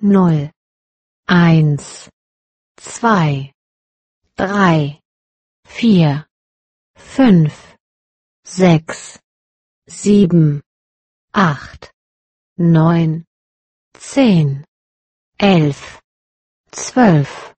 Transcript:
null, eins, zwei, drei, vier, fünf, sechs, sieben, acht, neun, zehn, elf, zwölf,